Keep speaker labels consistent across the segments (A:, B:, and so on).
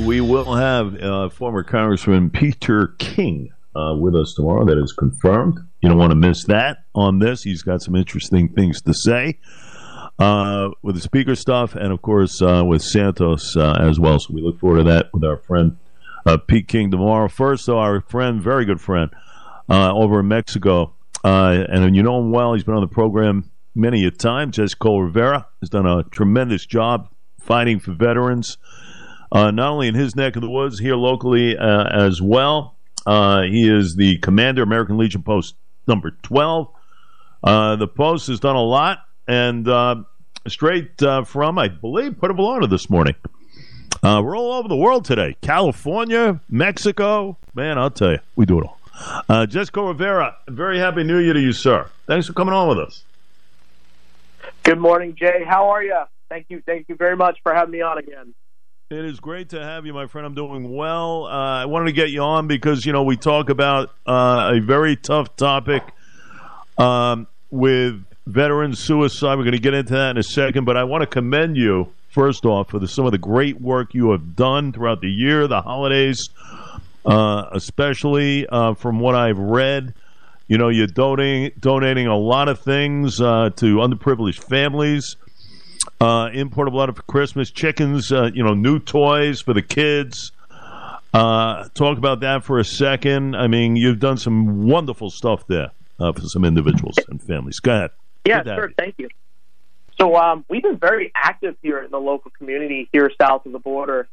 A: we will have uh, former Congressman Peter King uh, with us tomorrow. That is confirmed. You don't want to miss that on this. He's got some interesting things to say uh, with the speaker stuff, and of course uh, with Santos uh, as well. So we look forward to that with our friend uh, Pete King tomorrow. First, though, our friend, very good friend, over in Mexico, and you know him well. He's been on the program many a time. Jessica Rivera has done a tremendous job fighting for veterans uh, not only in his neck of the woods, here locally uh, as well. Uh, he is the commander, American Legion Post number 12. Uh, the Post has done a lot, and uh, straight from, I believe, Puerto Vallarta this morning. we're all over the world today California, Mexico. Man, I'll tell you, we do it all. Uh, Jessica Rivera, very happy New Year to you, sir. Thanks for coming on with us.
B: Good morning, Jay. How are you? Thank you. Thank you very much for having me on again.
A: It is great to have you, my friend. I'm doing well. Uh, I wanted to get you on because you know we talk about uh, a very tough topic um, with veteran suicide. We're going to get into that in a second, but I want to commend you first off for the, some of the great work you have done throughout the year, the holidays, uh, especially uh, from what I've read. You know, you're donating donating a lot of things uh, to underprivileged families uh, import a lot of Christmas chickens, uh, you know, new toys for the kids. Uh, talk about that for a second. I mean, you've done some wonderful stuff there uh, for some individuals and families. Go ahead.
B: Yeah, sure. Thank you. So um, we've been very active here in the local community here south of the border.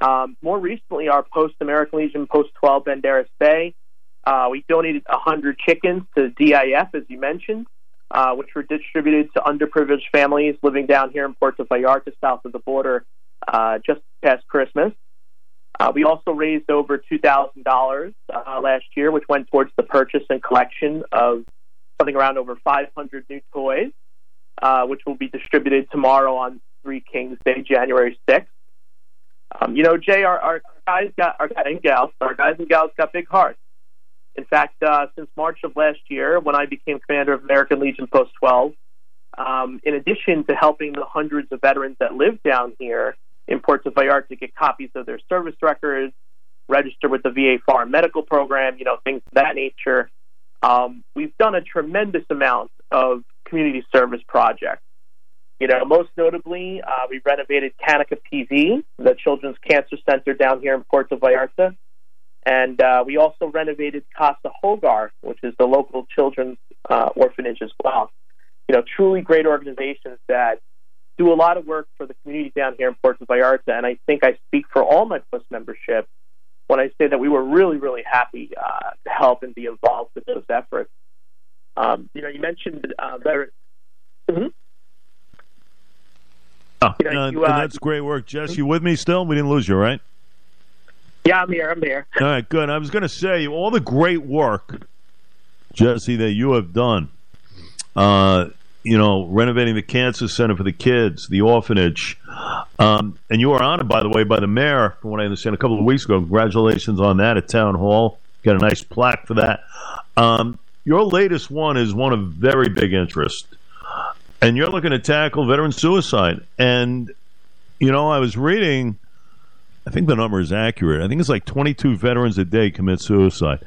B: Um, more recently, our Post American Legion Post 12 Banderas Bay, uh, we donated 100 chickens to DIF, as you mentioned uh, which were distributed to underprivileged families living down here in Puerto Vallarta, south of the border, uh, just past Christmas. Uh, we also raised over $2,000 uh, last year, which went towards the purchase and collection of something around over 500 new toys, uh, which will be distributed tomorrow on Three Kings Day, January 6th. Um, you know, Jay, our, our guys got our guys and gals, our guys and gals got big hearts. In fact, uh, since March of last year, when I became commander of American Legion Post 12, um, in addition to helping the hundreds of veterans that live down here in Puerto Vallarta get copies of their service records, register with the VA Foreign Medical Program, you know, things of that nature, um, we've done a tremendous amount of community service projects. You know, most notably, uh, we renovated Canica PV, the Children's Cancer Center down here in Puerto Vallarta. And uh, we also renovated Casa Hogar, which is the local children's uh, orphanage as well. You know, truly great organizations that do a lot of work for the community down here in Puerto Vallarta. And I think I speak for all my post membership when I say that we were really, really happy uh, to help and be involved with those efforts. Um, you know, you mentioned uh, veterans. Mm-hmm.
A: Oh, you know, you, uh, that's great work, Jess. You with me still? We didn't lose you, right?
B: Yeah, I'm here. I'm here.
A: All right, good. I was going to say all the great work, Jesse, that you have done. Uh, you know, renovating the cancer center for the kids, the orphanage, um, and you were honored, by the way, by the mayor, from what I understand, a couple of weeks ago. Congratulations on that at town hall. Got a nice plaque for that. Um, your latest one is one of very big interest, and you're looking to tackle veteran suicide. And you know, I was reading I think the number is accurate. I think it's like 22 veterans a day commit suicide.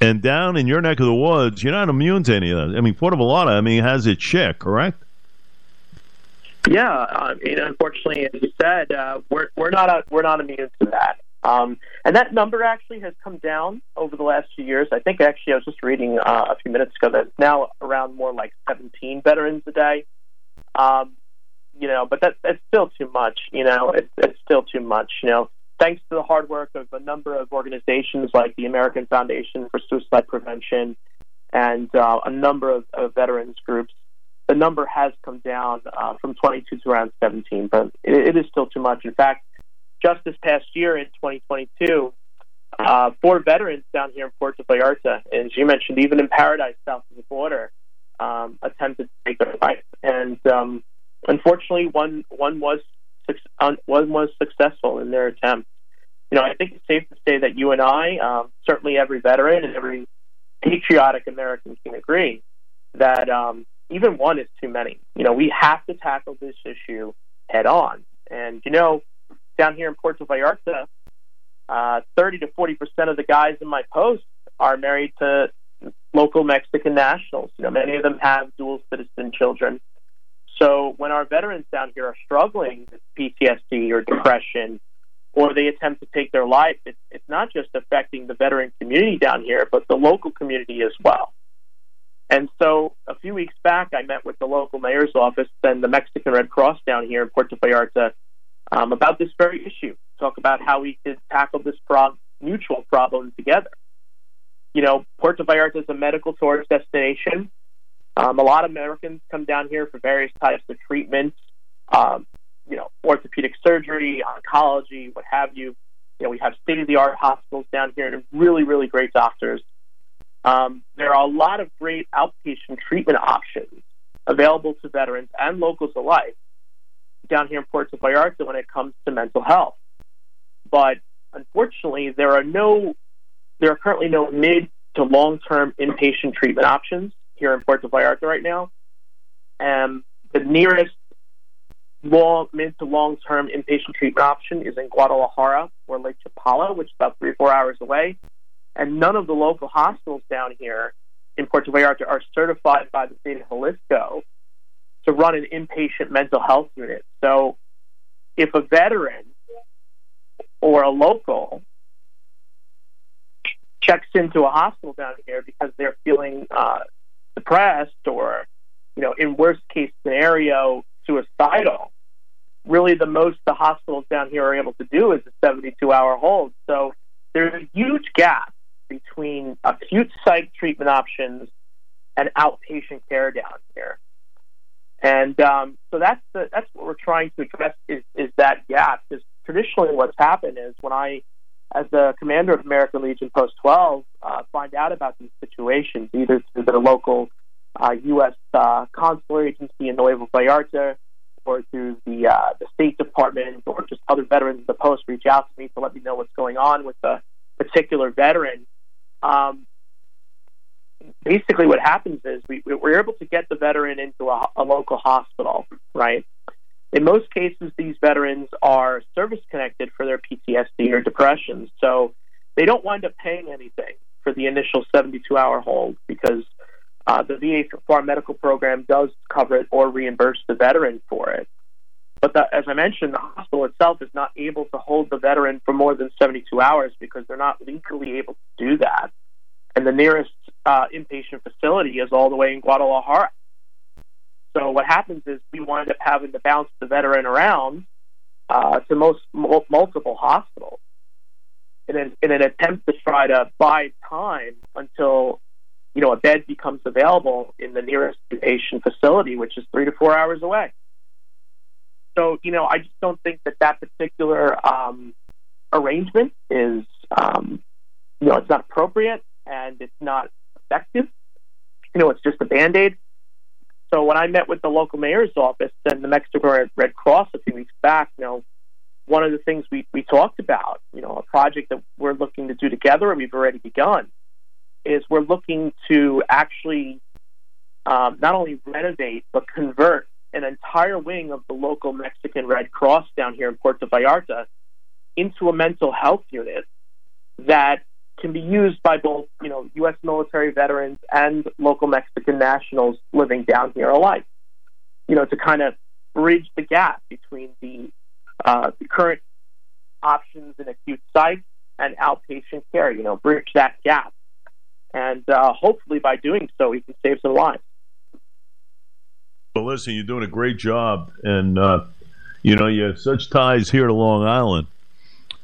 A: And down in your neck of the woods, you're not immune to any of that. I mean, Puerto Vallarta, I mean, has its share, correct?
B: Yeah, I mean, unfortunately, as you said, uh, we're we're not a, we're not immune to that. Um, and that number actually has come down over the last few years. I think actually I was just reading uh, a few minutes ago that it's now around more like 17 veterans a day. Um, you know, but that, that's still too much. You know, it's, it's still too much. You know, thanks to the hard work of a number of organizations like the American Foundation for Suicide Prevention and uh, a number of, of, veterans groups, the number has come down uh, from 22 to around 17, but it, it is still too much. In fact, just this past year in 2022, uh, four veterans down here in Puerto Vallarta, as you mentioned, even in Paradise, south of the border, um, attempted to take their life. And um, unfortunately, one one was one was successful in their attempt. You know, I think it's safe to say that you and I, um, certainly every veteran and every patriotic American can agree that um, even one is too many. You know, we have to tackle this issue head on. And you know, down here in Puerto Vallarta, uh, 30 to 40 percent of the guys in my post are married to local Mexican nationals. You know, many of them have dual citizen children. So when our veterans down here are struggling with PTSD or depression, or they attempt to take their life, it's, it's not just affecting the veteran community down here, but the local community as well. And so a few weeks back, I met with the local mayor's office and the Mexican Red Cross down here in Puerto Vallarta um, about this very issue. Talk about how we could tackle this mutual problem together. You know, Puerto Vallarta is a medical tourist destination. Um, a lot of Americans come down here for various types of treatments. Um, you know, orthopedic surgery, oncology, what have you. You know, we have state of the art hospitals down here and really, really great doctors. Um, there are a lot of great outpatient treatment options available to veterans and locals alike down here in Puerto Vallarta when it comes to mental health. But unfortunately, there are no, there are currently no mid to long term inpatient treatment options here in Puerto Vallarta right now. And the nearest long, mid to long term inpatient treatment option is in Guadalajara or Lake Chapala, which is about three or four hours away. And none of the local hospitals down here in Puerto Vallarta are certified by the state of Jalisco to run an inpatient mental health unit. So if a veteran or a local checks into a hospital down here because they're feeling uh, depressed or, you know, in worst case scenario, suicidal, really the most the hospitals down here are able to do is a 72 hour hold. So there's a huge gap between acute psych treatment options and outpatient care down here. And um, so that's the, that's what we're trying to address is, is that gap. Because traditionally, what's happened is when I, as the commander of American Legion Post 12, uh, find out about these situations, either through the local uh, U.S. Uh, consular agency in Nuevo Vallarta or through the uh, the State Department or just other veterans of the post reach out to me to let me know what's going on with the particular veteran. Um, basically, what happens is we, we're able to get the veteran into a, a local hospital, right? In most cases, these veterans are service connected for their PTSD or depression, so they don't wind up paying anything for the initial 72 hour hold because uh, the VA Foreign Medical Program does cover it or reimburse the veteran for it. But the, as I mentioned, the hospital itself is not able to hold the veteran for more than 72 hours because they're not legally able to do that. And the nearest uh, inpatient facility is all the way in Guadalajara. So what happens is we wind up having to bounce the veteran around uh, to most multiple hospitals in an, in an attempt to try to buy time until you know, a bed becomes available in the nearest patient facility, which is three to four hours away. So, you know, I just don't think that that particular um, arrangement is, um, you know, it's not appropriate and it's not effective. You know, it's just a band aid. So when I met with the local mayor's office and the Mexican Red Cross a few weeks back, you know, one of the things we, we talked about, you know, a project that we're looking to do together and we've already begun is we're looking to actually um, not only renovate but convert an entire wing of the local Mexican Red Cross down here in Puerto Vallarta into a mental health unit that can be used by both, you know, U.S. military veterans and local Mexican nationals living down here alike. You know, to kind of bridge the gap between the, uh, the current options in acute psych and outpatient care. You know, bridge that gap and uh, hopefully by doing so, we can save some lives.
A: Well, listen, you're doing a great job, and uh, you know you have such ties here to Long Island.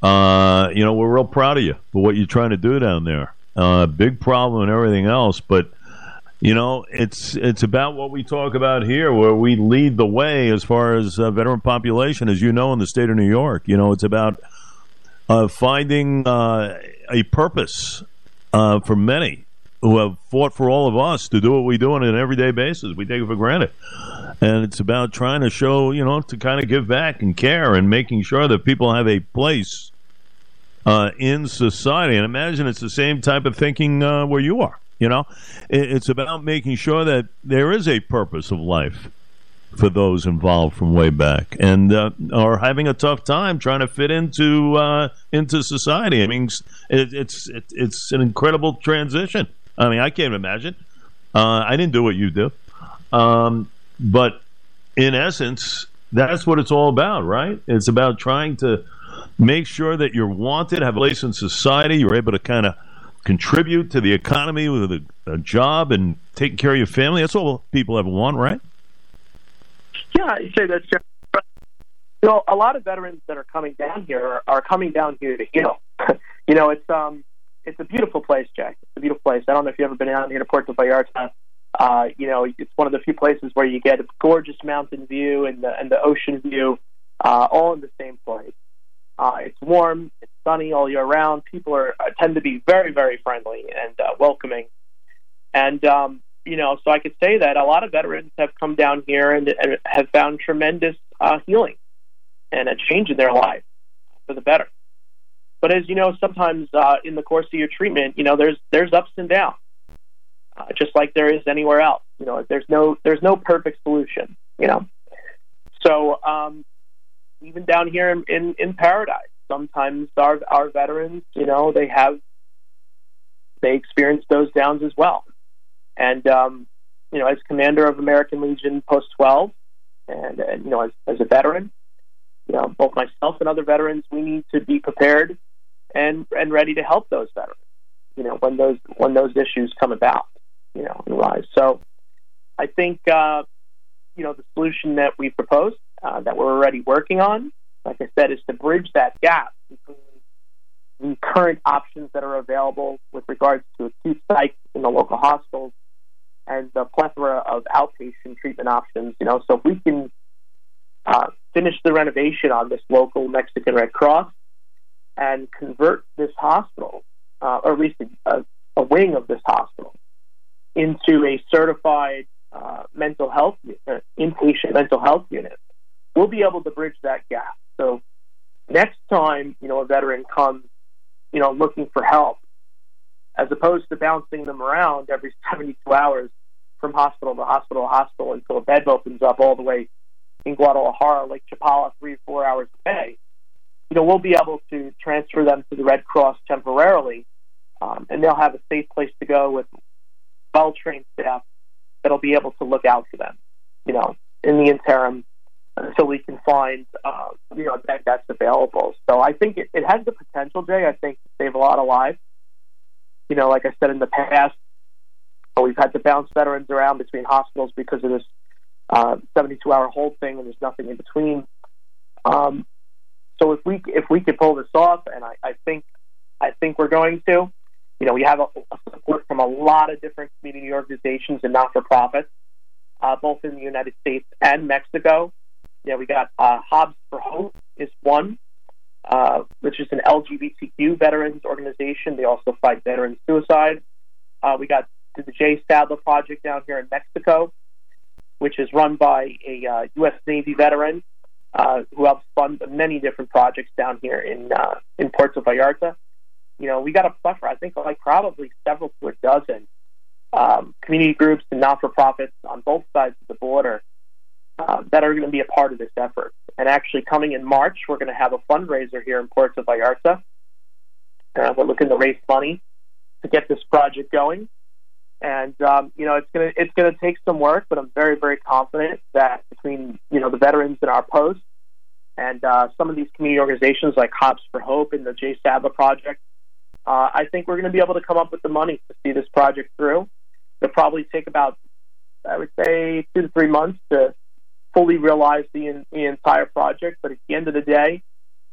A: Uh, you know we're real proud of you for what you're trying to do down there. Uh, big problem and everything else, but you know it's it's about what we talk about here, where we lead the way as far as uh, veteran population, as you know, in the state of New York. You know, it's about uh, finding uh, a purpose for many who have fought for all of us to do what we do on an everyday basis. We take it for granted. And it's about trying to show, you know, to kind of give back and care and making sure that people have a place uh, in society. And imagine it's the same type of thinking uh, where you are. You know, it's about making sure that there is a purpose of life for those involved from way back and uh, are having a tough time trying to fit into uh, into society. I mean, it, it's it, it's an incredible transition. I mean, I can't imagine. Uh, I didn't do what you do, um, but in essence, that's what it's all about, right? It's about trying to make sure that you're wanted, have a place in society, you're able to kind of contribute to the economy with a, a job and taking care of your family. That's all people ever want, right?
B: Yeah, I say that's true. You know, a lot of veterans that are coming down here are, are coming down here to heal. you know, it's um, it's a beautiful place, Jack. It's a beautiful place. I don't know if you've ever been down here to Puerto Vallarta. Uh, you know, it's one of the few places where you get a gorgeous mountain view and the and the ocean view, uh, all in the same place. Uh, it's warm, it's sunny all year round. People are uh, tend to be very, very friendly and uh, welcoming. And um, you know, so I could say that a lot of veterans have come down here and, and have found tremendous uh, healing and a change in their life for the better. But as you know, sometimes uh, in the course of your treatment, you know, there's there's ups and downs, uh, just like there is anywhere else. You know, there's no there's no perfect solution. You know, so um, even down here in, in in paradise, sometimes our our veterans, you know, they have they experience those downs as well. And um, you know, as commander of American Legion Post 12, and, and you know, as, as a veteran, you know, both myself and other veterans, we need to be prepared and and ready to help those veterans. You know, when those when those issues come about, you know, and rise. So, I think uh, you know the solution that we proposed, uh, that we're already working on, like I said, is to bridge that gap between the current options that are available with regards to acute psych in the local hospitals and the plethora of outpatient treatment options. You know, so if we can uh, finish the renovation on this local Mexican Red Cross and convert this hospital, uh, or at least a, a, wing of this hospital, into a certified uh, mental health uh, inpatient mental health unit, we'll be able to bridge that gap. So next time, you know, a veteran comes, you know, looking for help, as opposed to bouncing them around every 72 hours from hospital to hospital to hospital until a bed opens up all the way in Guadalajara, Lake Chapala, three or four hours a day, you know, we'll be able to transfer them to the Red Cross temporarily, um, and they'll have a safe place to go with well-trained staff that'll be able to look out for them, you know, in the interim until we can find, uh, you know, that that's available. So I think it, it has the potential, Jay, I think, to save a lot of lives. You know, like I said in the past, we've had to bounce veterans around between hospitals because of this uh, 72 hour hold thing, and there's nothing in between. Um, so if we if we could pull this off, and I, I think I think we're going to, you know, we have a, a support from a lot of different community organizations and not for profits, uh, both in the United States and Mexico. Yeah, we got uh, Hobbs for Hope is one, uh, which is an LGBTQ veterans organization. They also fight veteran suicide. Uh, we got the Jay Stadler Project down here in Mexico, which is run by a uh, U.S. Navy veteran uh, who helps fund many different projects down here in uh, in Puerto Vallarta. You know, we got a plethora. I think like probably several to a dozen um, community groups and not-for-profits on both sides of the border uh, that are going to be a part of this effort. And actually, coming in March, we're going to have a fundraiser here in Puerto Vallarta. Uh, we're looking to raise money to get this project going. And um, you know, it's gonna it's gonna take some work, but I'm very very confident that between you know the veterans in our post and uh, some of these community organizations like Hops for Hope and the Jay Stadler Project, uh, I think we're going to be able to come up with the money to see this project through. It'll probably take about I would say two to three months to fully realize the, the entire project, but at the end of the day,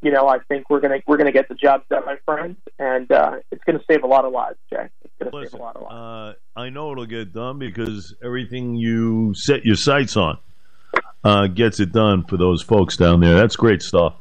B: you know, I think we're gonna we're gonna get the job done, my friends, and uh, it's gonna save a lot of lives, Jay. It's gonna Listen, save a lot of lives.
A: Uh, I know it'll get done because everything you set your sights on uh, gets it done for those folks down there. That's great stuff.